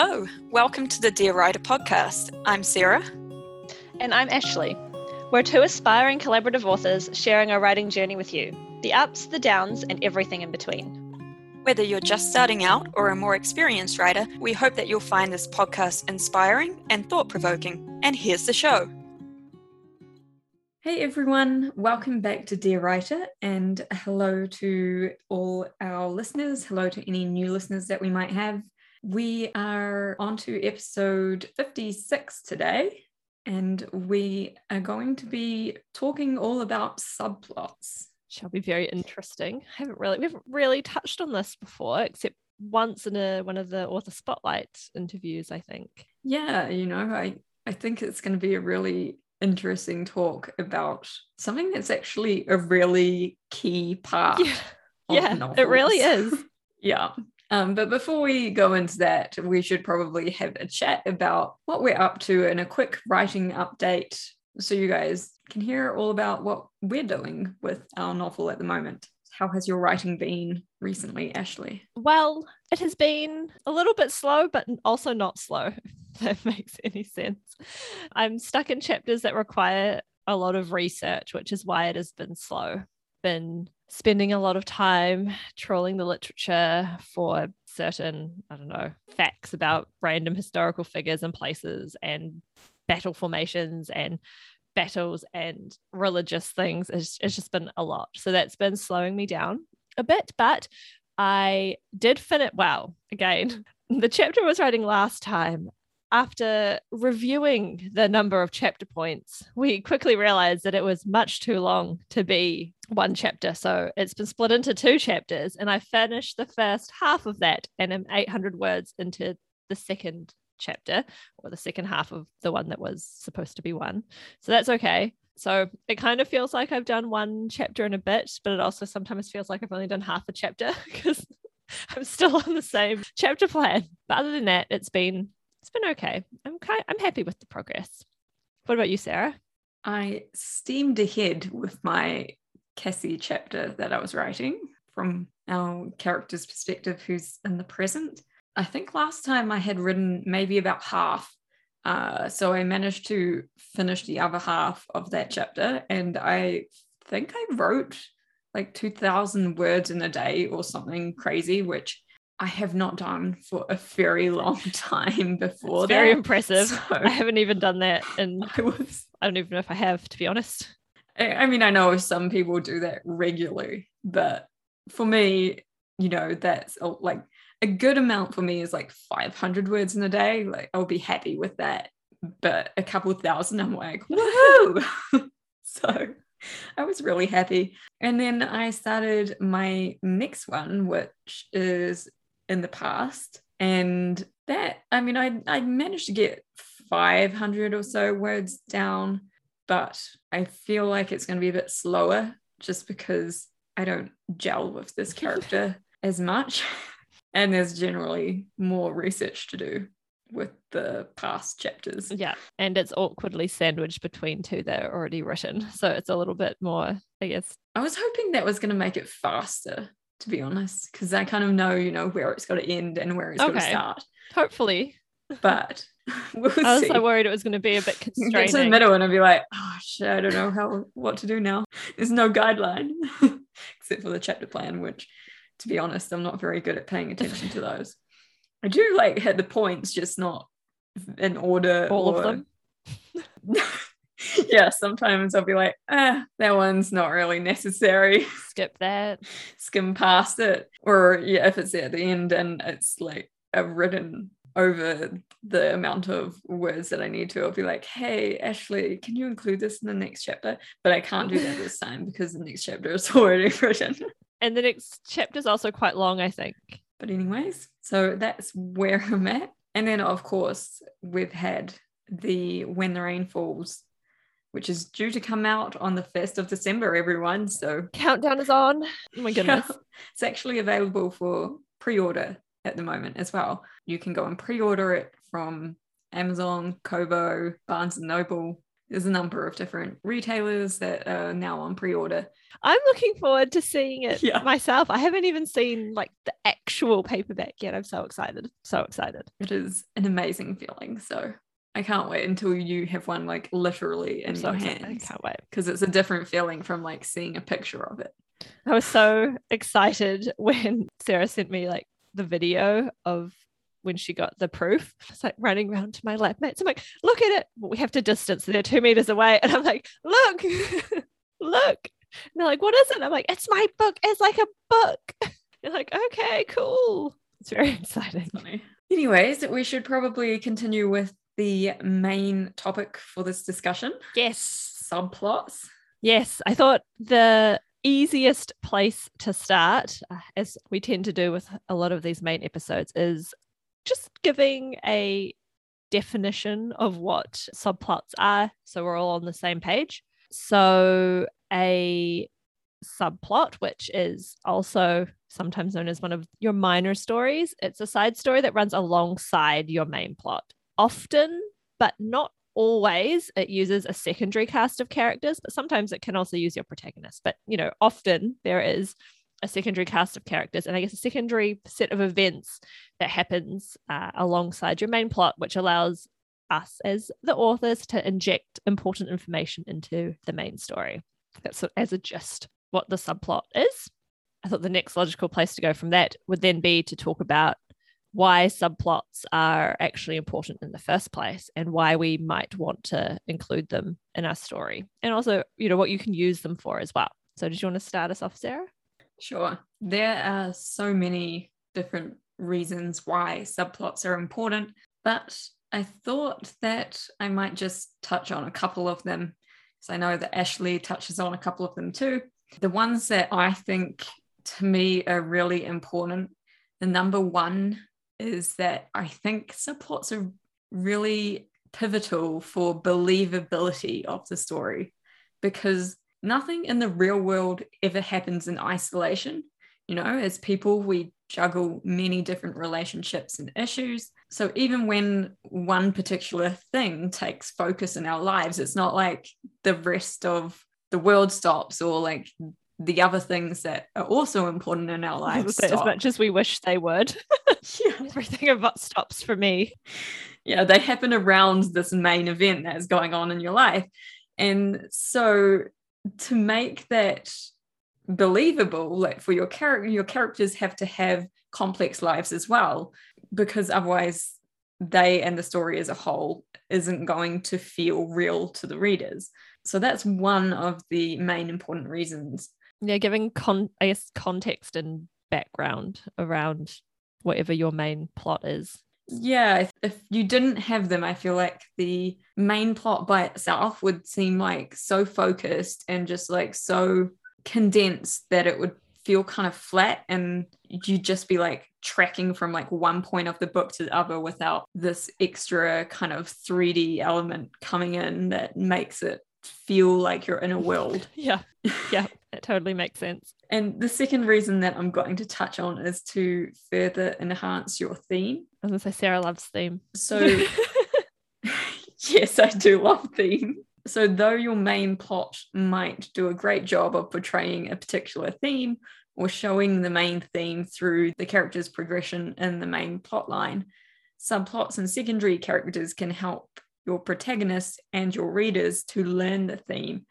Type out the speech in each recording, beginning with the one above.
Hello, welcome to the Dear Writer podcast. I'm Sarah. And I'm Ashley. We're two aspiring collaborative authors sharing our writing journey with you the ups, the downs, and everything in between. Whether you're just starting out or a more experienced writer, we hope that you'll find this podcast inspiring and thought provoking. And here's the show. Hey everyone, welcome back to Dear Writer, and hello to all our listeners. Hello to any new listeners that we might have. We are on to episode 56 today, and we are going to be talking all about subplots. Shall be very interesting. I haven't really we haven't really touched on this before, except once in a one of the author spotlight interviews, I think. Yeah, you know, I I think it's going to be a really interesting talk about something that's actually a really key part. Yeah, yeah it really is. yeah. Um, but before we go into that, we should probably have a chat about what we're up to and a quick writing update so you guys can hear all about what we're doing with our novel at the moment. How has your writing been recently, Ashley? Well, it has been a little bit slow, but also not slow, if that makes any sense. I'm stuck in chapters that require a lot of research, which is why it has been slow. Been spending a lot of time trawling the literature for certain, I don't know, facts about random historical figures and places and battle formations and battles and religious things. It's, it's just been a lot. So that's been slowing me down a bit, but I did fin it well. Again, the chapter I was writing last time, after reviewing the number of chapter points, we quickly realized that it was much too long to be one chapter. So it's been split into two chapters, and I finished the first half of that and am 800 words into the second chapter or the second half of the one that was supposed to be one. So that's okay. So it kind of feels like I've done one chapter in a bit, but it also sometimes feels like I've only done half a chapter because I'm still on the same chapter plan. But other than that, it's been it's been okay. I'm kind I'm happy with the progress. What about you, Sarah? I steamed ahead with my Cassie chapter that I was writing from our character's perspective who's in the present. I think last time I had written maybe about half. Uh, so I managed to finish the other half of that chapter. And I think I wrote like 2,000 words in a day or something crazy, which I have not done for a very long time before. It's very impressive. So I haven't even done that. And I was, I don't even know if I have, to be honest. I mean, I know some people do that regularly, but for me, you know, that's like a good amount for me is like 500 words in a day. Like I'll be happy with that. But a couple of thousand, I'm like, woohoo! so I was really happy. And then I started my next one, which is in the past. And that, I mean, I, I managed to get 500 or so words down, but I feel like it's going to be a bit slower just because I don't gel with this character as much. And there's generally more research to do with the past chapters. Yeah. And it's awkwardly sandwiched between two that are already written. So it's a little bit more, I guess. I was hoping that was going to make it faster, to be honest, because I kind of know, you know, where it's got to end and where it's okay. got to start. Hopefully. But we'll I was see. so worried it was going to be a bit constraining. Get to the middle and I'd be like, oh shit, I don't know how what to do now. There's no guideline except for the chapter plan, which to be honest, I'm not very good at paying attention to those. I do like hit the points, just not in order. All or... of them. yeah, sometimes I'll be like, ah, that one's not really necessary. Skip that. Skim past it. Or yeah, if it's at the end and it's like I've written over the amount of words that I need to, I'll be like, hey, Ashley, can you include this in the next chapter? But I can't do that this time because the next chapter is already written. And the next chapter is also quite long, I think. But, anyways, so that's where I'm at. And then, of course, we've had the When the Rain Falls, which is due to come out on the 1st of December, everyone. So, countdown is on. Oh my goodness. Yeah, it's actually available for pre order at the moment as well. You can go and pre order it from Amazon, Kobo, Barnes and Noble, there's a number of different retailers that are now on pre-order. I'm looking forward to seeing it Yeah. myself. I haven't even seen like the actual paperback yet. I'm so excited. So excited. It is an amazing feeling. So I can't wait until you have one like literally in so your excited. I hands can't wait. because it's a different feeling from like seeing a picture of it. I was so excited when Sarah sent me like the video of when she got the proof. It's like running around to my lab mates. I'm like, look at it. Well, we have to distance. They're two meters away. And I'm like, look, look. And they're like, what is it? I'm like, it's my book. It's like a book. They're like, okay, cool. It's very exciting. Anyways, we should probably continue with the main topic for this discussion Yes. subplots. Yes, I thought the easiest place to start, uh, as we tend to do with a lot of these main episodes, is just giving a definition of what subplots are so we're all on the same page. So, a subplot, which is also sometimes known as one of your minor stories, it's a side story that runs alongside your main plot. Often, but not always it uses a secondary cast of characters but sometimes it can also use your protagonist. But you know often there is a secondary cast of characters and i guess a secondary set of events that happens uh, alongside your main plot which allows us as the authors to inject important information into the main story. That's as a gist what the subplot is. I thought the next logical place to go from that would then be to talk about why subplots are actually important in the first place and why we might want to include them in our story and also you know what you can use them for as well so did you want to start us off sarah Sure. There are so many different reasons why subplots are important, but I thought that I might just touch on a couple of them. because I know that Ashley touches on a couple of them too. The ones that I think to me are really important. The number one is that I think subplots are really pivotal for believability of the story because nothing in the real world ever happens in isolation. You know, as people, we juggle many different relationships and issues. So even when one particular thing takes focus in our lives, it's not like the rest of the world stops or like the other things that are also important in our lives. as much as we wish they would yeah. everything about stops for me yeah, they happen around this main event that's going on in your life. And so to make that believable, like for your character, your characters have to have complex lives as well, because otherwise they and the story as a whole isn't going to feel real to the readers. So that's one of the main important reasons. Yeah giving con i guess context and background around whatever your main plot is. Yeah, if, if you didn't have them, I feel like the main plot by itself would seem like so focused and just like so condensed that it would feel kind of flat and you'd just be like tracking from like one point of the book to the other without this extra kind of 3D element coming in that makes it feel like you're in a world. yeah. Yeah it totally makes sense And the second reason that I'm going to touch on is to further enhance your theme. i was gonna say sarah loves theme So yes, I do love theme. So, though your main plot might do a great job of portraying a particular theme or showing the main theme through the character's progression in the main plot line, subplots and secondary characters can help your protagonist and your readers to learn the theme,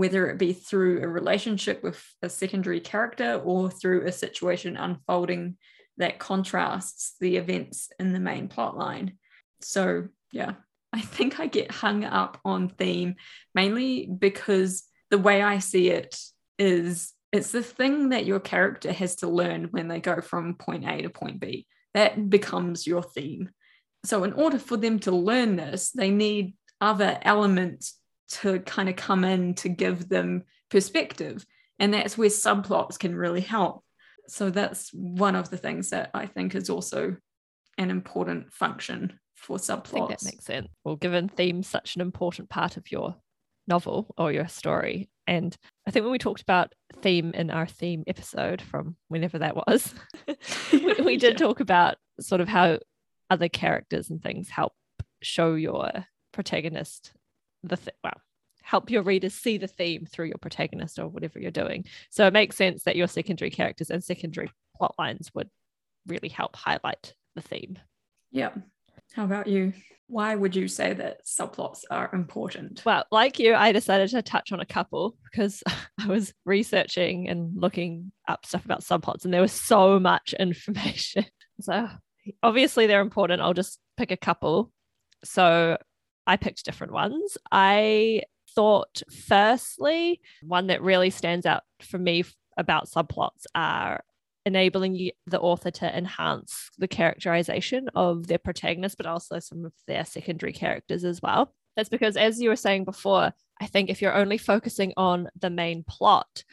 whether it be through a relationship with a secondary character or through a situation unfolding that contrasts the events in the main plot line. So, yeah, I think I get hung up on theme mainly because the way I see it is it's the thing that your character has to learn when they go from point A to point B. That becomes your theme. So, in order for them to learn this, they need other elements to kind of come in to give them perspective. And that's where subplots can really help. So, that's one of the things that I think is also an important function for subplots. I think that makes sense. Well, given theme's such an important part of your novel or your story. And I think when we talked about theme in our theme episode from whenever that was, we, we did Yeah. talk about sort of how other characters and things help show your protagonist the th- well help your readers see the theme through your protagonist or whatever you're doing. So it makes sense that your secondary characters and secondary plot lines would really help highlight the theme. Yeah. How about you? Why would you say that subplots are important? Well, like you, I decided to touch on a couple because I was researching and looking up stuff about subplots, and there was so much information. So obviously they're important. I'll just pick a couple. So I picked different ones. I thought, firstly, one that really stands out for me about subplots are enabling the author to enhance the characterization of their protagonist, but also some of their secondary characters as well. That's because, as you were saying before, I think if you're only focusing on the main plot,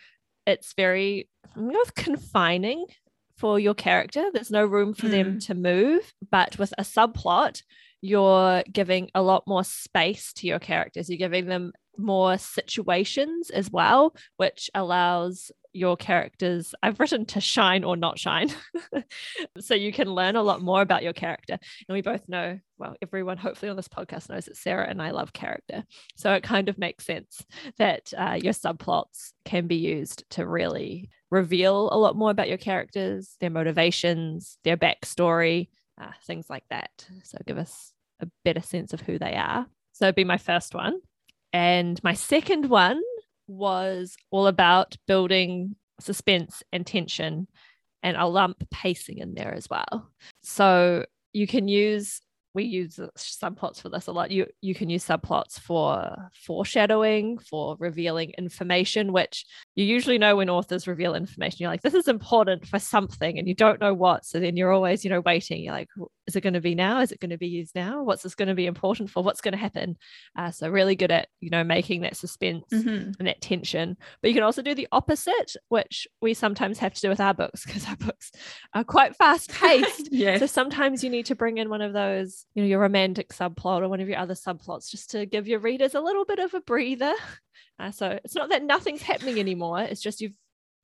it's very you know, confining for your character. There's no room for mm. them to move. But with a subplot, you're giving a lot more space to your characters. You're giving them more situations as well, which allows your characters I've written to shine or not shine. so you can learn a lot more about your character. And we both know, well, everyone hopefully on this podcast knows that Sarah and I love character. So it kind of makes sense that uh, your subplots can be used to really reveal a lot more about your characters, their motivations, their backstory, uh, things like that. So give us a better sense of who they are. So it'd be my first one. And my second one was all about building suspense and tension, and I'll lump pacing in there as well. So you can use we use subplots for this a lot. You you can use subplots for foreshadowing, for revealing information, which you usually know when authors reveal information. You're like, this is important for something, and you don't know what. So then you're always, you know, waiting. You're like, is it going to be now? Is it going to be used now? What's this going to be important for? What's going to happen? Uh, so really good at you know making that suspense mm-hmm. and that tension. But you can also do the opposite, which we sometimes have to do with our books because our books are quite fast paced. yeah. So sometimes you need to bring in one of those you know your romantic subplot or one of your other subplots just to give your readers a little bit of a breather uh, so it's not that nothing's happening anymore it's just you've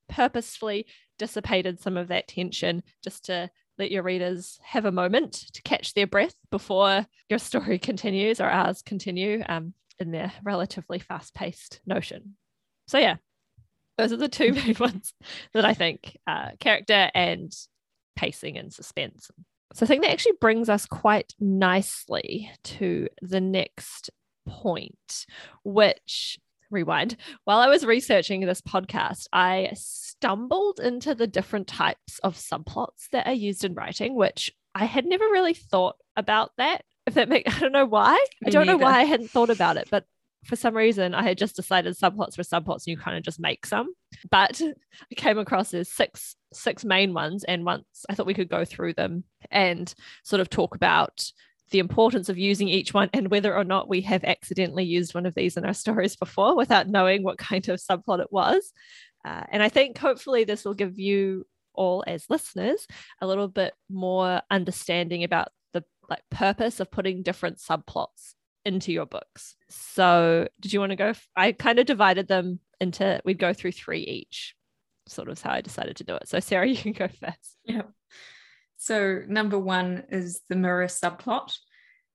purposefully dissipated some of that tension just to let your readers have a moment to catch their breath before your story continues or ours continue um, in their relatively fast-paced notion. So yeah those are the two main ones that i think uh, character and pacing and suspense. So I think that actually brings us quite nicely to the next point, which rewind. While I was researching this podcast, I stumbled into the different types of subplots that are used in writing, which I had never really thought about that. If that make I don't know why. Me I don't neither. know why I hadn't thought about it, but for some reason I had just decided subplots were subplots and you kind of just make some. But I came across there's six six main ones and once I thought we could go through them and sort of talk about the importance of using each one and whether or not we have accidentally used one of these in our stories before without knowing what kind of subplot it was. Uh, and I think hopefully this will give you all as listeners a little bit more understanding about the like purpose of putting different subplots into your books. So, did you want to go? I kind of divided them into we'd go through three each, sort of how I decided to do it. So, Sarah, you can go first. Yeah. So, number one is the mirror subplot.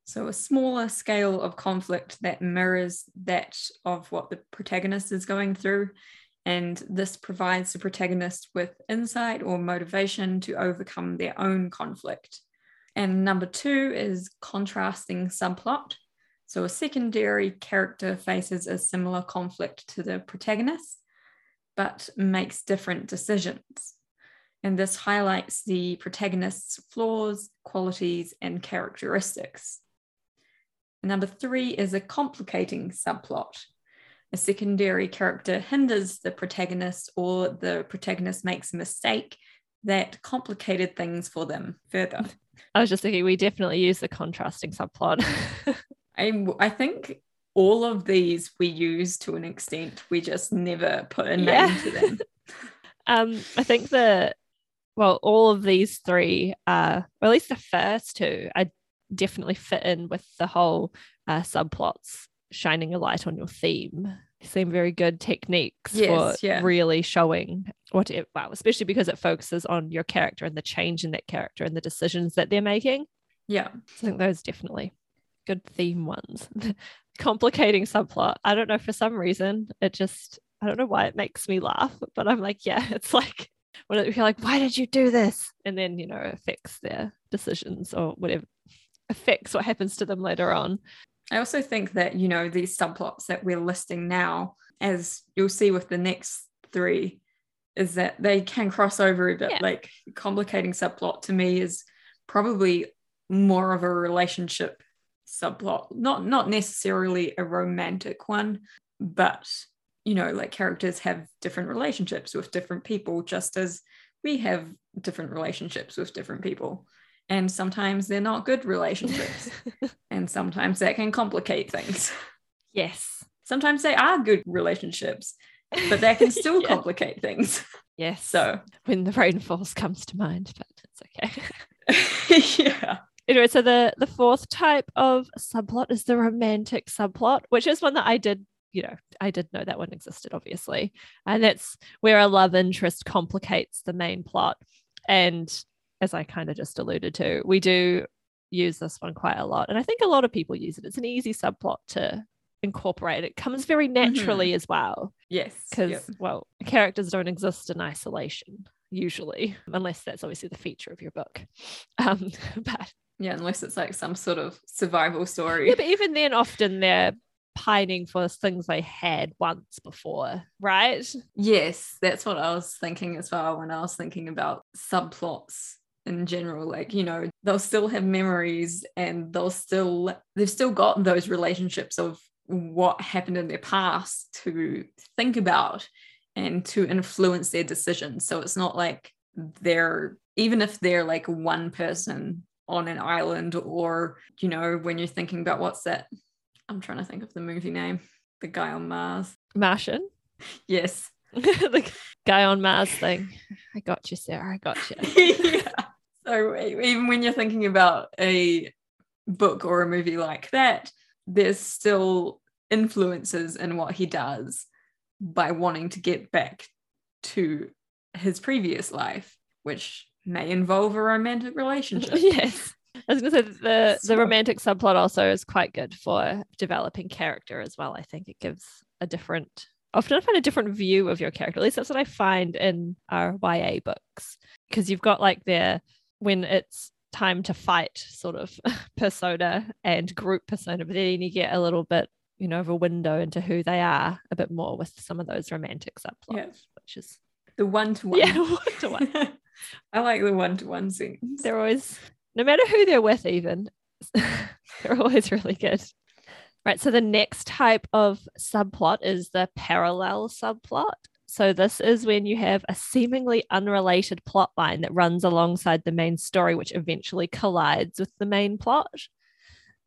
So, a smaller scale of conflict that mirrors that of what the protagonist is going through. And this provides the protagonist with insight or motivation to overcome their own conflict. And number two is contrasting subplot. So a secondary character faces a similar conflict to the protagonist, but makes different decisions. And this highlights the protagonist's flaws, qualities, and characteristics. Number three is a complicating subplot. A secondary character hinders the protagonist, or the protagonist makes a mistake that complicated things for them further. I was just thinking we definitely use the contrasting subplot. I, I think all of these we use to an extent. We just never put a yeah. name to them. um, I think the well, all of these three, uh, or at least the first two, I definitely fit in with the whole uh, subplots shining a light on your theme. They seem very good techniques yes, for yeah. really showing what it wow, especially because it focuses on your character and the change in that character and the decisions that they're making. Yeah. So I think those definitely good theme ones. Complicating subplot. I don't know for some reason it just I don't know why it makes me laugh, but I'm like, yeah, it's like when you're like, why did you do this? And then you know affects their decisions or whatever affects what happens to them later on. I also think that, you know, these subplots that we're listing now, as you'll see with the next three, is that they can cross over a bit. Yeah. Like complicating subplot to me is probably more of a relationship subplot, not not necessarily a romantic one, but you know, like characters have different relationships with different people, just as we have different relationships with different people. And sometimes they're not good relationships. and sometimes that can complicate things. yes. Sometimes they are good relationships, but that can still Yeah. complicate things. Yes. So, when the Rain Falls comes to mind, but it's okay. yeah. anyway, so the the fourth type of subplot is the romantic subplot, which is one that I did, you know, I did know that one existed, obviously, and that's where a love interest complicates the main plot. And as I kind of just alluded to, we do use this one quite a lot, and I think a lot of people use it. It's an easy subplot to incorporate. It comes very naturally as well Yes. because yep. well characters don't exist in isolation usually unless that's obviously the feature of your book um but Yeah, unless it's like some sort of survival story. yeah but even then often they're pining for things they had once before right Yes, that's what I was thinking as well when I was thinking about subplots in general. Like, you know, they'll still have memories and they'll still, they've still got those relationships of what happened in their past to think about and to influence their decisions. So it's not like they're, even if they're like one person on an island or, you know, when you're thinking about what's that? I'm trying to think of the movie name, The Guy on Mars. martian Yes. the guy on mars thing i got you sarah i got you yeah. So even when you're thinking about a book or a movie like that, there's still influences in what he does by wanting to get back to his previous life, which may involve a romantic relationship. yes I was going to say the the romantic subplot also is quite good for developing character as well. I think it gives a different, often I find a different view of your character. At least that's what I find in our YA books because you've got like their when it's time to fight sort of persona and group persona, but then you get a little bit you know of a window into who they are a bit more with some of those romantic subplots, Yeah. which is The one to one. yeah one to one. I like the one to one scenes. they're always no matter who they're with even they're always really good. Right so the next type of subplot is the parallel subplot. So this is when you have a seemingly unrelated plot line that runs alongside the main story which eventually collides with the main plot.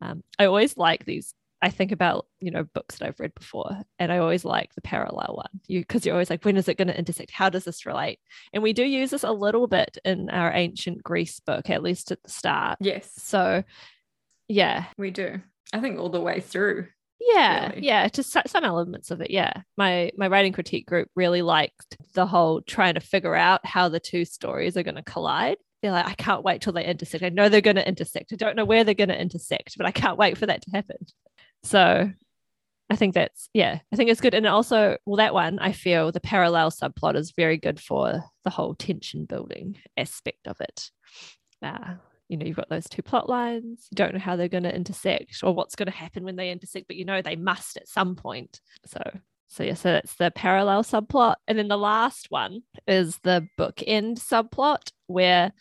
Um, i always like these i think about you know books that i've read before and i always like the parallel one you because you're always like when is it going to intersect how does this relate and we do use this a little bit in our ancient Greece book, at least at the start. Yes, So, yeah, we do. I think all the way through. yeah, Really? yeah, just so- some elements of it. Yeah, my my writing critique group really liked the whole trying to figure out how the two stories are going to collide. They're like, I can't wait till they intersect. I know they're going to intersect. I don't know where they're going to intersect, but I can't wait for that to happen. So, I think that's yeah, I think it's good. And also, well, that one I feel the parallel subplot is very good for the whole tension building aspect of it. Uh, you know, you've got those two plot lines. You don't know how they're going to intersect or what's going to happen when they intersect, but you know they must at some point. So, so yeah, so that's the parallel subplot, and then the last one is the bookend subplot where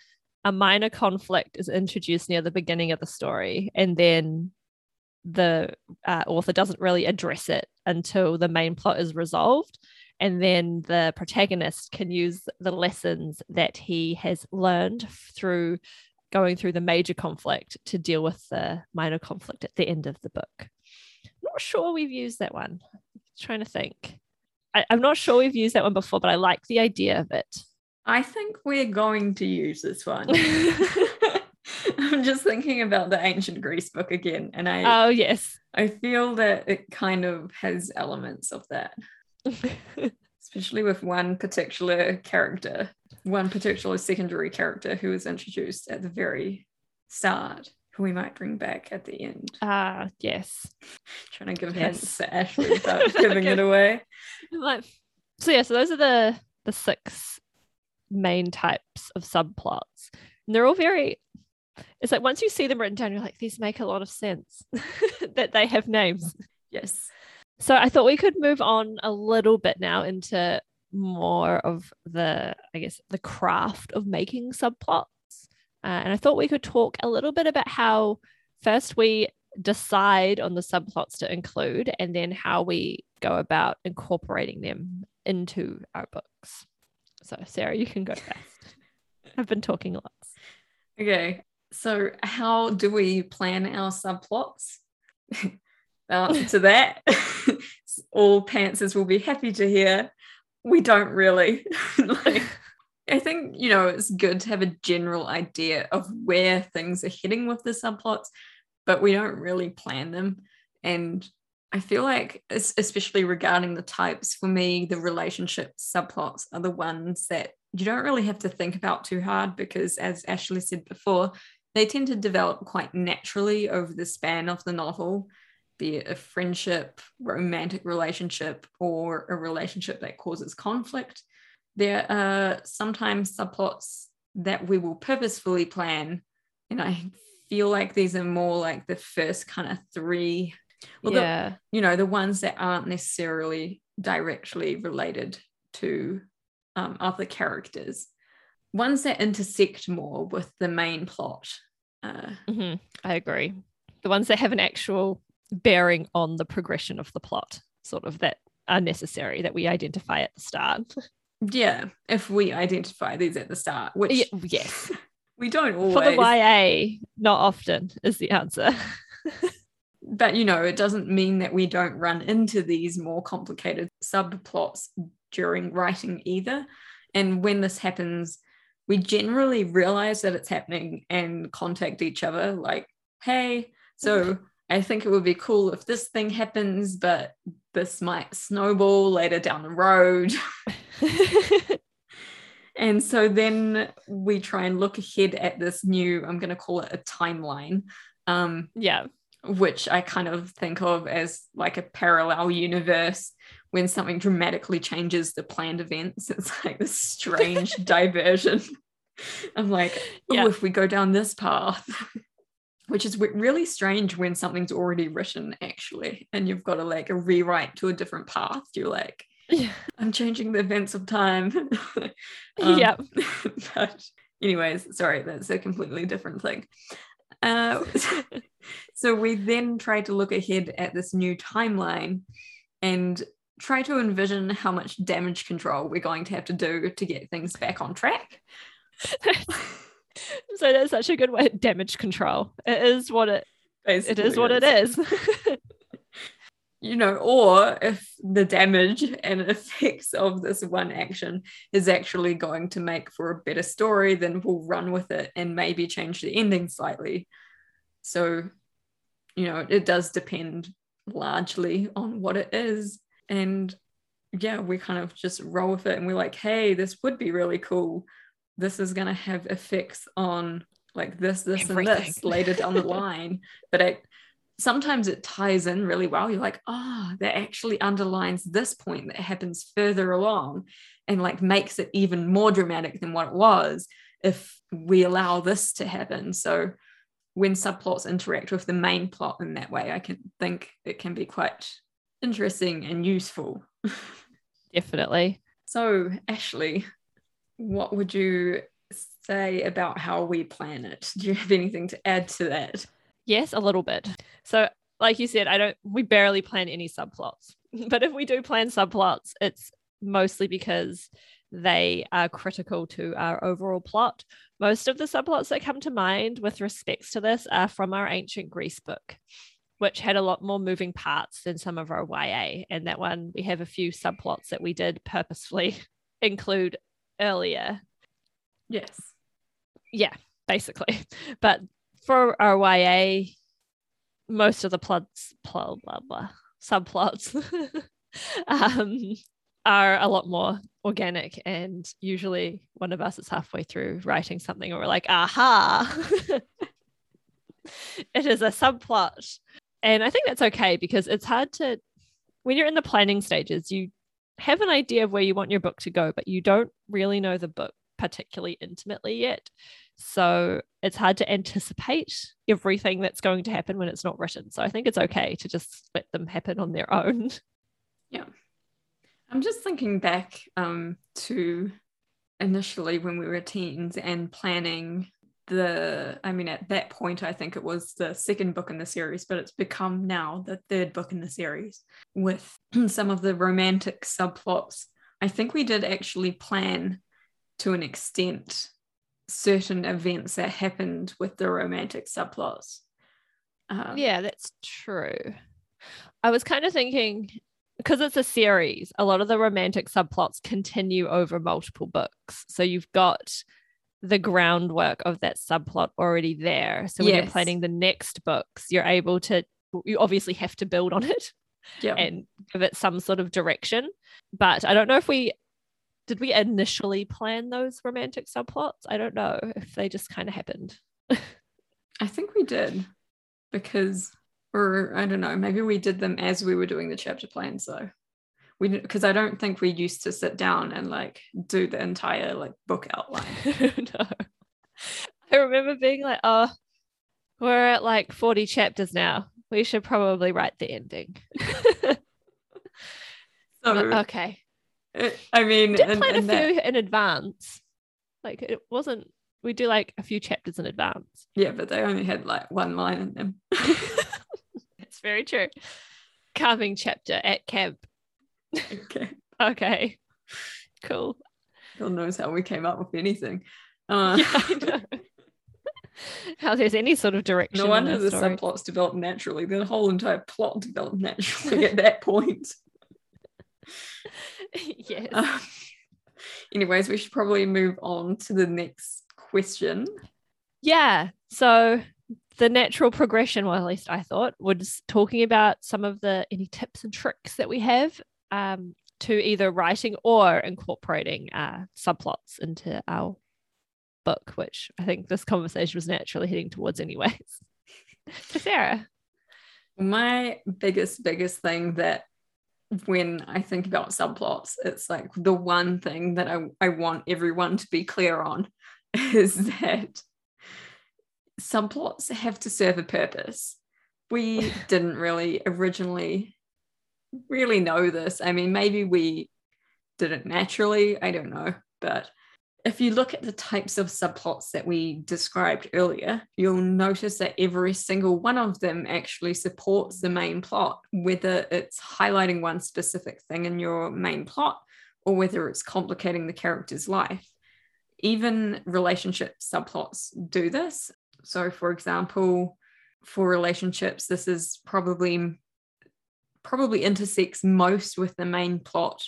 a minor conflict is introduced near the beginning of the story, and then the uh, author doesn't really address it until the main plot is resolved. And then the protagonist can use the lessons that he has learned through going through the major conflict to deal with the minor conflict at the end of the book. Not sure we've used that one. trying to think. I, I'm not sure we've used that one before, but I like the idea of it. I think we're going to use this one. I'm just thinking about the ancient Greece book again, and I oh, yes. I feel that it kind of has elements of that, especially with one particular character, one particular secondary character who was introduced at the very start. who we might bring back at the end. Ah, yes. Trying to give Yes. hints to Ashley without giving it away. Like, so yeah, so those are the the six main types of subplots. And they're all very it's like once you see them written down, you're like, these make a lot of sense that they have names. Yes. So I thought we could move on a little bit now into more of the, I guess, the craft of making subplots. Uh, and I thought we could talk a little bit about how first we decide on the subplots to include and then how we go about incorporating them into our books. So, Sarah, you can go first. I've been talking lots. Okay. So, how do we plan our subplots? answer to that, all pantsers will be happy to hear. We don't really. like, I think, you know, it's good to have a general idea of where things are heading with the subplots, but we don't really plan them. And I feel like, especially regarding the types, for me, the relationship subplots are the ones that you don't really have to think about too hard because, as Ashley said before, they tend to develop quite naturally over the span of the novel, be it a friendship, romantic relationship, or a relationship that causes conflict. There are sometimes subplots that we will purposefully plan, and I feel like these are more like the first kind of three well, the- yeah. you know the ones that aren't necessarily directly related to um, other characters ones that intersect more with the main plot uh, Mhm, I agree. The ones that have an actual bearing on the progression of the plot, sort of that are necessary that we identify at the start. yeah if we identify these at the start which Ye- yes. we don't always. For the YA, not often is the answer. but you know it doesn't mean that we don't run into these more complicated subplots during writing either and when this happens we generally realize that it's happening and contact each other like hey so i think it would be cool if this thing happens but this might snowball later down the road and so then we try and look ahead at this new i'm going to call it a timeline um, yeah. which I kind of think of as like a parallel universe when something dramatically changes the planned events. It's like this strange diversion. I'm like, oh, Yeah. if we go down this path, which is really strange when something's already written, actually, and you've got to like a rewrite to a different path. You're like, Yeah. I'm changing the events of time. Um, yeah. but anyways, sorry, that's a completely different thing. Uh, so we then try to look ahead at this new timeline and try to envision how much damage control we're going to have to do to get things back on track. so that's such a good way damage control. It is what it it is what it is. you know, or if the damage and effects of this one action is actually going to make for a better story, then we'll run with it and maybe change the ending slightly. So, you know, it does depend largely on what it is. And yeah, we kind of just roll with it and we're like, hey, this would be really cool. This is going to have effects on like this, this, and this later down the line. But it, sometimes it ties in really well. You're like, oh, that actually underlines this point that happens further along and like makes it even more dramatic than what it was if we allow this to happen. So when subplots interact with the main plot in that way, I can think it can be quite interesting and useful. Definitely. So, Ashley, what would you say about how we plan it? Do you have anything to add to that? Yes, a little bit. So, like you said, I don't, we barely plan any subplots. But if we do plan subplots, it's mostly because they are critical to our overall plot. Most of the subplots that come to mind with respects to this are from our ancient Greece book, which had a lot more moving parts than some of our YA. And that one, we have a few subplots that we did purposefully include earlier Yes. yeah, basically. But for our YA, most of the plots, blah, blah, blah, subplots um, are a lot more organic. And usually one of us is halfway through writing something and we're like, aha. it is a subplot. And I think that's okay because it's hard to, when you're in the planning stages, you have an idea of where you want your book to go, but you don't really know the book particularly intimately yet. So it's hard to anticipate everything that's going to happen when it's not written. So I think it's okay to just let them happen on their own. Yeah. I'm just thinking back um, to initially when we were teens and planning the i mean at that point i think it was the second book in the series but it's become now the third book in the series with some of the romantic subplots. I think we did actually plan to an extent certain events that happened with the romantic subplots. Um, yeah that's true. I was kind of thinking because it's a series a lot of the romantic subplots continue over multiple books. So you've got the groundwork of that subplot already there. So when yes. you're planning the next books, you're able to you obviously have to build on it yep. and give it some sort of direction. But I don't know if we did we initially plan those romantic subplots? I don't know if they just kind of happened. I think we did because or I don't know, maybe we did them as we were doing the chapter plan. So we because I don't think we used to sit down and like do the entire like book outline. no. I remember being like, oh, we're at like 40 chapters now. We should probably write the ending. so okay. It, I mean, did plan and a few that... in advance. Like it wasn't. We do like a few chapters in advance. Yeah, but they only had like one line in them. it's very true. Carving chapter at camp okay. Okay. Cool. God knows how we came up with anything. Uh, yeah, I know. how there's any sort of direction. No wonder the story. subplots develop naturally. The whole entire plot developed naturally at that point. yes. Um, anyways, we should probably move on to the next question. Yeah. So the natural progression, well, at least I thought, was talking about some of the any tips and tricks that we have um, to either writing or incorporating uh, subplots into our book, which I think this conversation was naturally heading towards, anyways. to Sarah. My biggest, biggest thing that when I think about subplots, it's like the one thing that I, I want everyone to be clear on is that subplots have to serve a purpose. We didn't really originally really know this. I mean, maybe we did it naturally. I don't know. But if you look at the types of subplots that we described earlier, you'll notice that every single one of them actually supports the main plot, whether it's highlighting one specific thing in your main plot or whether it's complicating the character's life. Even relationship subplots do this. So, for example, for relationships, this is probably probably intersects most with the main plot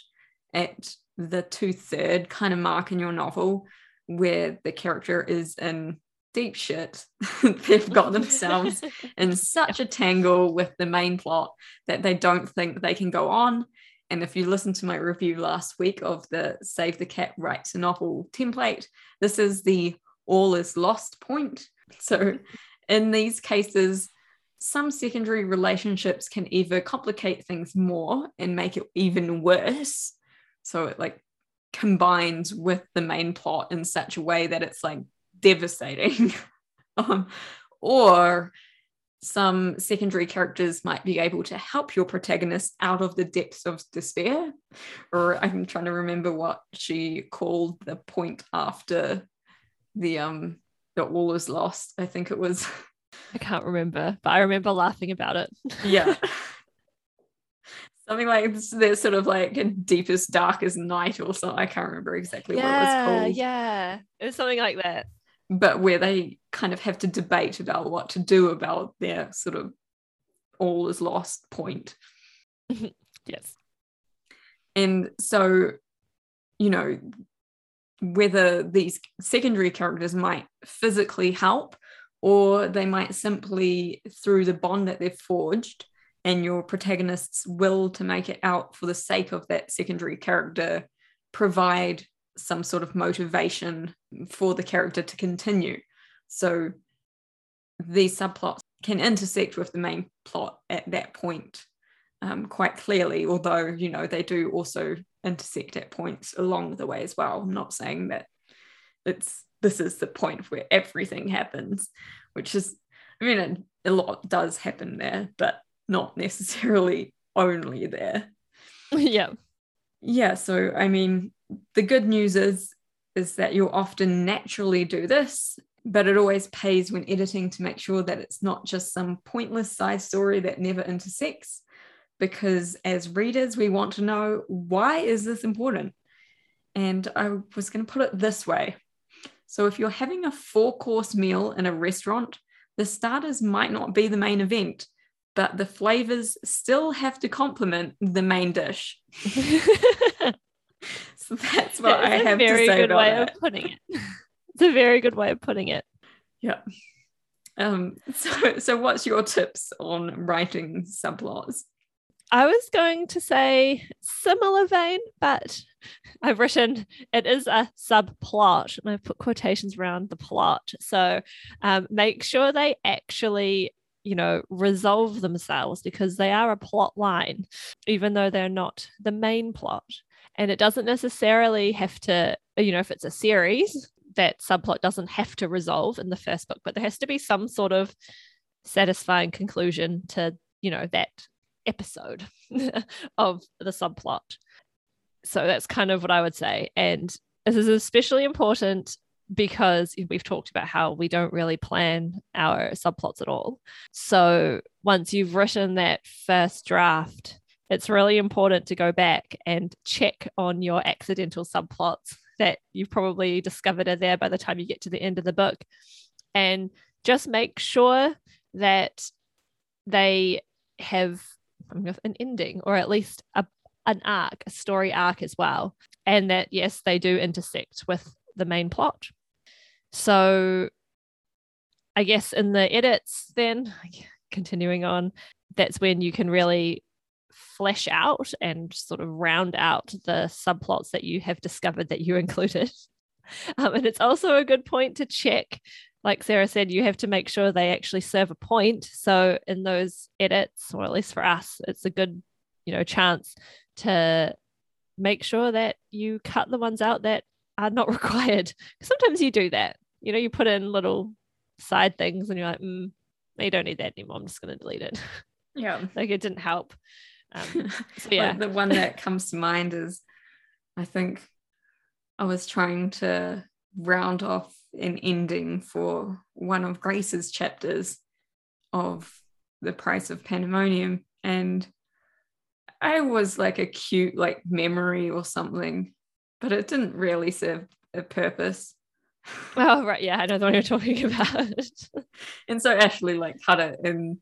at the two third kind of mark in your novel where the character is in deep shit. They've got themselves in such a tangle with the main plot that they don't think they can go on. And if you listen to my review last week of the Save the Cat Writes a Novel template, this is the all is lost point. So in these cases, some secondary relationships can either complicate things more and make it even worse. So it like combines with the main plot in such a way that it's like devastating. um, or some secondary characters might be able to help your protagonist out of the depths of despair. Or I'm trying to remember what she called the point after the um the all is lost. I think it was I can't remember, but I remember laughing about it. yeah. Something like the sort of like deepest, darkest night or something. I can't remember exactly yeah, what it was called. Yeah. It was something like that. But where they kind of have to debate about what to do about their sort of all is lost point. yes. And so, you know, whether these secondary characters might physically help or they might simply, through the bond that they've forged and your protagonist's will to make it out for the sake of that secondary character, provide some sort of motivation for the character to continue. So these subplots can intersect with the main plot at that point um, quite clearly, although, you know, they do also intersect at points along the way as well. I'm not saying that it's this is the point where everything happens, which is, I mean, a lot does happen there, but not necessarily only there. yeah. Yeah. So, I mean, the good news is, is that you'll often naturally do this, but it always pays when editing to make sure that it's not just some pointless side story that never intersects. Because as readers, we want to know why is this important? And I was going to put it this way. So if you're having a four course meal in a restaurant, the starters might not be the main event, but the flavors still have to complement the main dish. so that's what that I have to say Very good about way that. of putting it. It's a very good way of putting it. Yeah. Um, so, so what's your tips on writing subplots? I was going to say similar vein, but I've written it is a subplot, and I've put quotations around the plot. So um, make sure they actually, you know, resolve themselves because they are a plot line, even though they're not the main plot. And it doesn't necessarily have to, you know, if it's a series, that subplot doesn't have to resolve in the first book, but there has to be some sort of satisfying conclusion to, you know, that episode of the subplot. So that's kind of what I would say. And this is especially important because we've talked about how we don't really plan our subplots at all. So once you've written that first draft, it's really important to go back and check on your accidental subplots that you've probably discovered are there by the time you get to the end of the book. And just make sure that they have an ending or at least a, an arc, a story arc as well. And that, yes, they do intersect with the main plot. So I guess in the edits, then continuing on, that's when you can really flesh out and sort of round out the subplots that you have discovered that you included. Um, and it's also a good point to check like Sarah said, you have to make sure they actually serve a point. So in those edits, or at least for us, it's a good, you know, chance to make sure that you cut the ones out that are not required. Sometimes you do that. You know, you put in little side things and you're like, mm, you don't need that anymore. I'm just going to delete it. Yeah. like it didn't help. Um, so yeah. like the one that comes to mind is I think I was trying to round off an ending for one of Grace's chapters of The Price of Pandemonium. And I was like a cute like memory or something, but it didn't really serve a purpose. Oh right, yeah, I know the one you're talking about. and so Ashley like cut it and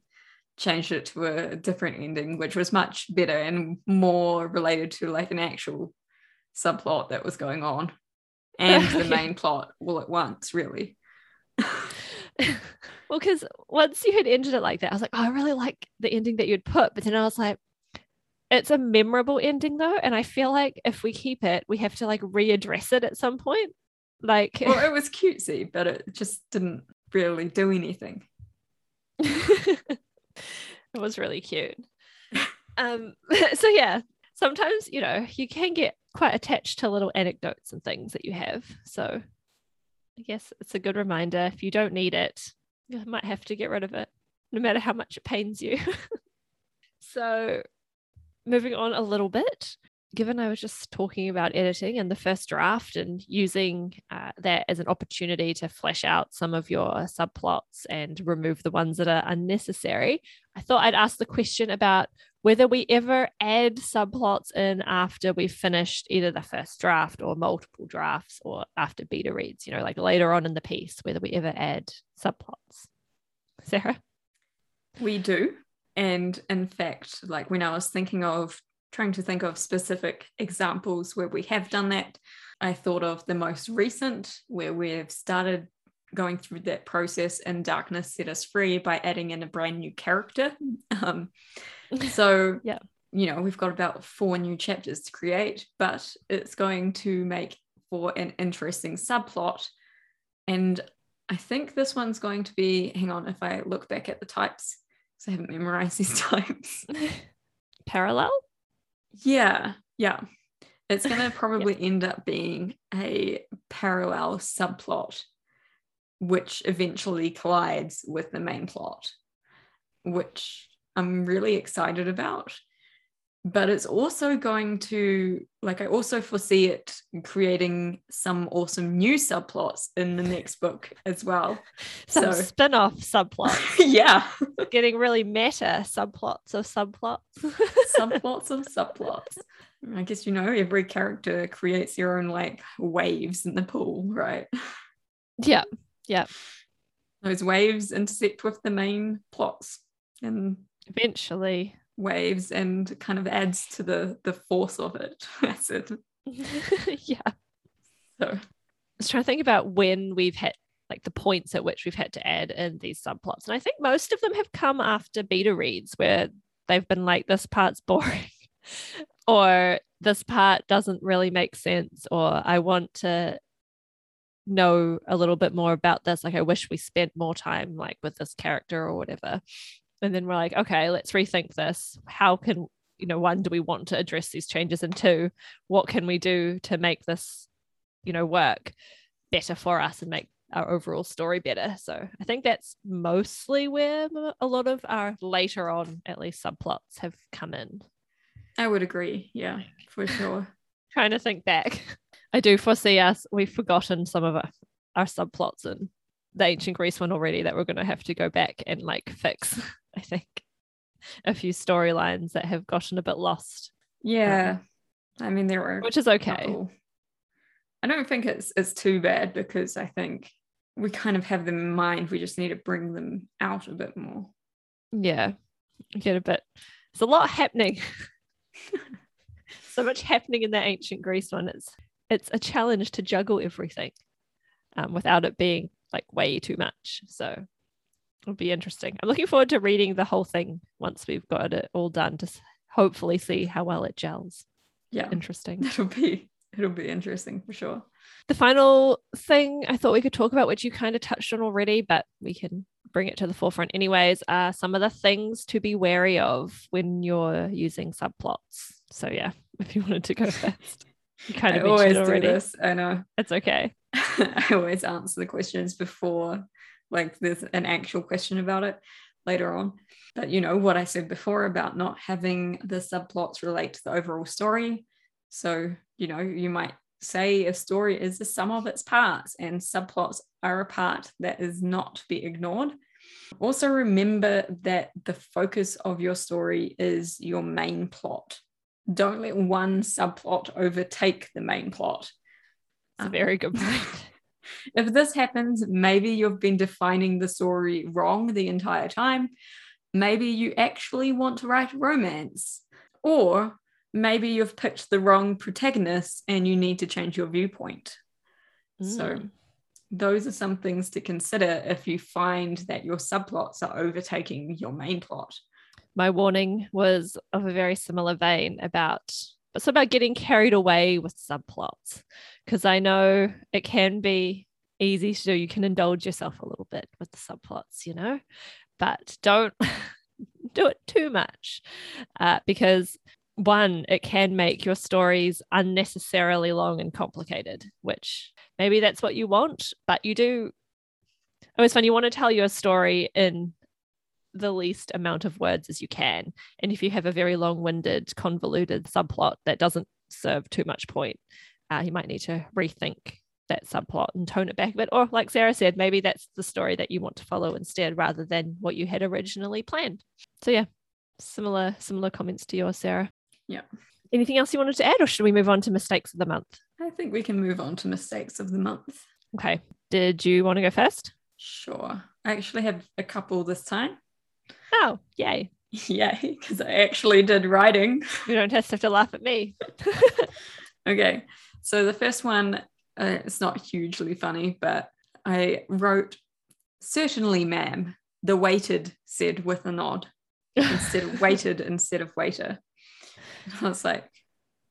changed it to a different ending, which was much better and more related to like an actual subplot that was going on and the main plot all at once, really. well, because once you had ended it like that, I was like, oh, I really like the ending that you'd put. But then I was like, it's a memorable ending though. And I feel like if we keep it, we have to like readdress it at some point. Like, well, it was cutesy, but it just didn't really do anything. it was really cute. Um, so yeah, sometimes you know you can get quite attached to little anecdotes and things that you have. So I guess it's a good reminder if you don't need it, you might have to get rid of it, no matter how much it pains you. so moving on a little bit, given I was just talking about editing and the first draft and using uh, that as an opportunity to flesh out some of your subplots and remove the ones that are unnecessary, I thought I'd ask the question about whether we ever add subplots in after we've finished either the first draft or multiple drafts or after beta reads, you know, like later on in the piece, whether we ever add subplots. Sarah? We do. And in fact, like when I was thinking of trying to think of specific examples where we have done that, I thought of the most recent where we've started going through that process and darkness set us free by adding in a brand new character. Um, so yeah. you know we've got about four new chapters to create but it's going to make for an interesting subplot. And I think this one's going to be, hang on, if I look back at the types, because I haven't memorized these types. Parallel? Yeah, yeah. It's going to probably end up being a parallel subplot, which eventually collides with the main plot, which I'm really excited about but it's also going to like i also foresee it creating some awesome new subplots in the next book as well. Some so, spin-off subplots. Yeah. Getting really meta subplots of subplots. Subplots of subplots. I guess you know every character creates their own like waves in the pool right? Yeah yeah. Those waves intersect with the main plots and eventually waves and kind of adds to the the force of it. That's it. yeah. So I was trying to think about when we've had like the points at which we've had to add in these subplots. And I think most of them have come after beta reads where they've been like, this part's boring or this part doesn't really make sense or I want to know a little bit more about this. Like I wish we spent more time like with this character or whatever and then we're like okay let's rethink this. How can you know one do we want to address these changes? And two what can we do to make this you know work better for us and make our overall story better? So i think that's mostly where a lot of our later on at least subplots have come in. I would agree. Yeah for sure. Trying to think back. I do foresee us we've forgotten some of our, our subplots in the ancient greece one already that we're going to have to go back and like fix I think, a few storylines that have gotten a bit lost. Yeah. Um, I mean, there are, which is okay. I don't think it's it's too bad because I think we kind of have them in mind. We just need to bring them out a bit more. Yeah, get a bit. There's a lot happening. so much happening in that ancient Greece one. It's it's a challenge to juggle everything um, without it being like way too much. So It'll be interesting. I'm looking forward to reading the whole thing once we've got it all done to hopefully see how well it gels. Yeah. Interesting. It'll be it'll be interesting for sure. The final thing I thought we could talk about, which you kind of touched on already, but we can bring it to the forefront anyways, are some of the things to be wary of when you're using subplots. So yeah, if you wanted to go first. You kind of I always already. do this. I know. It's okay. I always answer the questions before like there's an actual question about it later on. But you know what I said before about not having the subplots relate to the overall story. So, you know, you might say a story is the sum of its parts, and subplots are a part that is not to be ignored. Also, remember that the focus of your story is your main plot. Don't let one subplot overtake the main plot. That's a very good um, point. If this happens, maybe you've been defining the story wrong the entire time. Maybe you actually want to write romance. Or maybe you've picked the wrong protagonist and you need to change your viewpoint. Mm. So, those are some things to consider if you find that your subplots are overtaking your main plot. My warning was of a very similar vein about it's about getting carried away with subplots because I know it can be easy to do. You can indulge yourself a little bit with the subplots, you know, but don't do it too much uh, because one, it can make your stories unnecessarily long and complicated, which maybe that's what you want, but you do. It was fun. You want to tell your story in the least amount of words as you can. And if you have a very long winded, convoluted subplot that doesn't serve too much point, uh, you might need to rethink that subplot and tone it back a bit. Or, like Sarah said, maybe that's the story that you want to follow instead rather than what you had originally planned. So, yeah, similar similar comments to yours, Sarah. Yeah. Anything else you wanted to add, or should we move on to mistakes of the month? I think we can move on to mistakes of the month. Okay. Did you want to go first? Sure. I actually have a couple this time. Oh, yay. Yay, because I actually did writing. You don't just have to laugh at me. okay. So the first one, uh, it's not hugely funny, but I wrote, certainly, ma'am, the waited said with a nod instead of waited instead of waiter. I was like,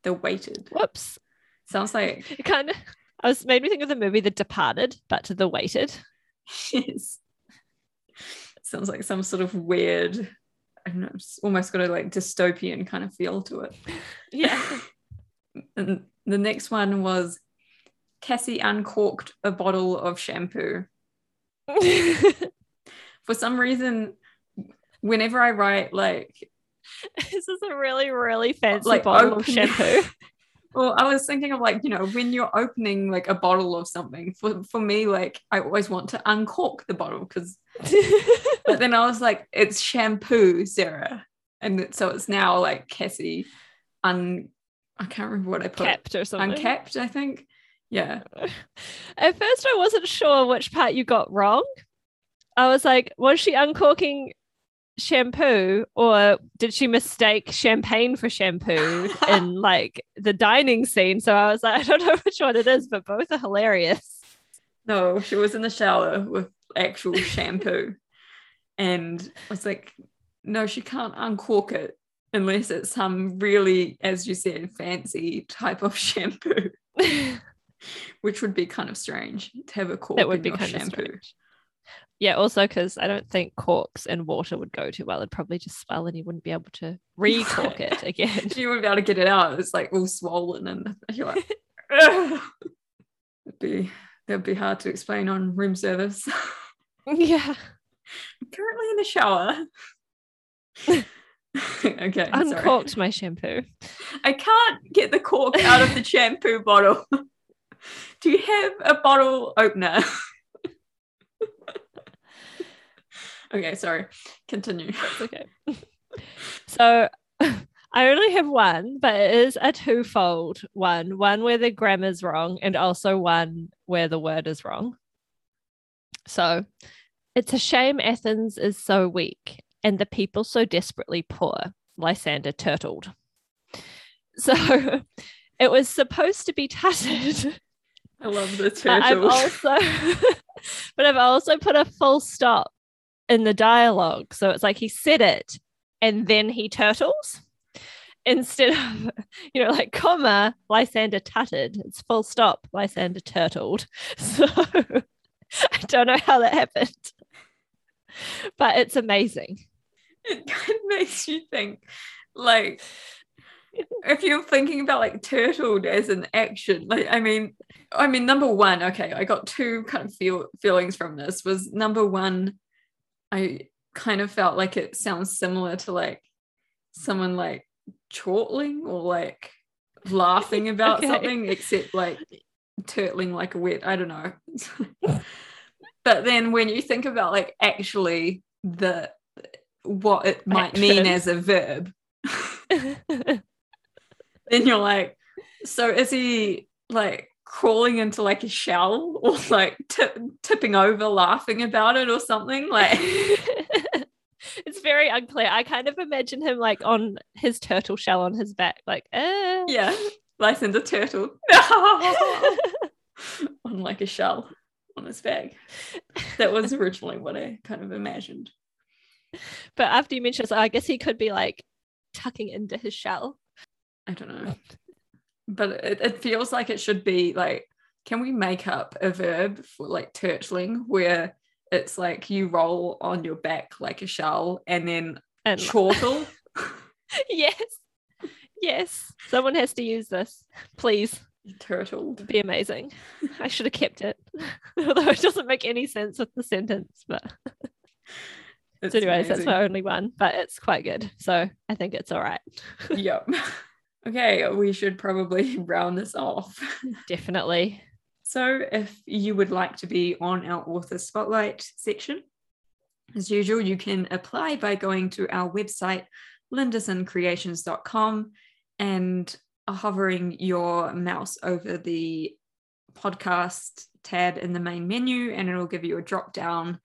the waited. Whoops. Sounds like it kind of I was made me think of the movie The Departed, but to the waited. Yes. Sounds like some sort of weird, I don't know, it's almost got a like dystopian kind of feel to it. Yeah. And the next one was Cassie uncorked a bottle of shampoo. For some reason, whenever I write like this is a really, really fancy Like bottle of shampoo. Well, I was thinking of like, you know, when you're opening like a bottle of something, for, for me, like I always want to uncork the bottle because, but then I was like, it's shampoo, Sarah. And so it's now like Cassie un, I can't remember what I put. Capped or something. Uncapped, I think. Yeah. At first, I wasn't sure which part you got wrong. I was like, was she uncorking shampoo or did she mistake champagne for shampoo in like the dining scene? So I was like, I don't know which one it is, but both are hilarious. No, she was in the shower with actual shampoo. And I was like, no, she can't uncork it unless it's some really, as you said, fancy type of shampoo, which would be kind of strange to have a cork that would in be your kind of shampoo. strange. Yeah, also because I don't think corks and water would go too well. It'd probably just swell and you wouldn't be able to re-cork it again. You wouldn't be able to get it out. It's like all swollen and you're like, it'd be that'd be hard to explain on room service. yeah. currently in the shower. okay, sorry. Uncorked my shampoo. I can't get the cork out of the shampoo bottle. Do you have a bottle opener? Okay, sorry. Continue. It's okay. so I only have one, but it is a twofold one one where the grammar's wrong, and also one where the word is wrong. So it's a shame Athens is so weak and the people so desperately poor, Lysander turtled. So it was supposed to be tutted. I love the But I've also, but I've also put a full stop in the dialogue. So it's like he said it and then he turtles instead of, you know, like comma, Lysander tutted. It's full stop, Lysander turtled. So I don't know how that happened, but it's amazing. it kind of makes you think like if you're thinking about like turtled as an action like i mean i mean number one okay i got two kind of feel feelings from this was number one i kind of felt like it sounds similar to like someone like chortling or like laughing about Okay. something except like turtling like a wet i don't know but then when you think about like actually the what it might mean as a verb then you're like so is he like crawling into like a shell or like tip, tipping over laughing about it or something like it's very unclear. I kind of imagine him like on his turtle shell on his back, like, eh. yeah Lysander turtle on like a shell on his back that was originally what i kind of imagined but after you mentioned, it, I guess he could be like tucking into his shell. I don't know. But it, it feels like it should be like, can we make up a verb for like turtling where it's like you roll on your back like a shell and then And chortle? yes, yes, someone has to use this, please. Turtle. It'd be amazing. I should have kept it, although it doesn't make any sense with the sentence. But so anyways, that's my only one, but it's quite good. So I think it's all right. Yep. Okay, we should probably round this off. Definitely. So, if you would like to be on our author spotlight section, as usual, you can apply by going to our website, lindersoncreations.com, and hovering your mouse over the podcast tab in the main menu, and it'll give you a drop down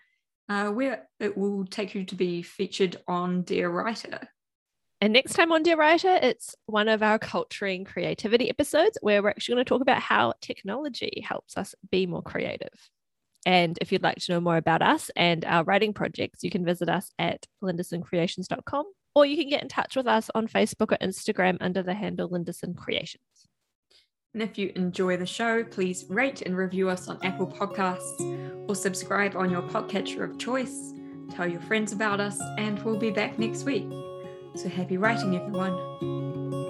uh, where it will take you to be featured on Dear Writer. And next time on Dear Writer, it's one of our culturing creativity episodes where we're actually going to talk about how technology helps us be more creative. And if you'd like to know more about us and our writing projects, you can visit us at lindersoncreations.com or you can get in touch with us on Facebook or Instagram under the handle Linderson Creations. And if you enjoy the show, please rate and review us on Apple Podcasts or subscribe on your podcatcher of choice. Tell your friends about us, and we'll be back next week. So happy writing, everyone.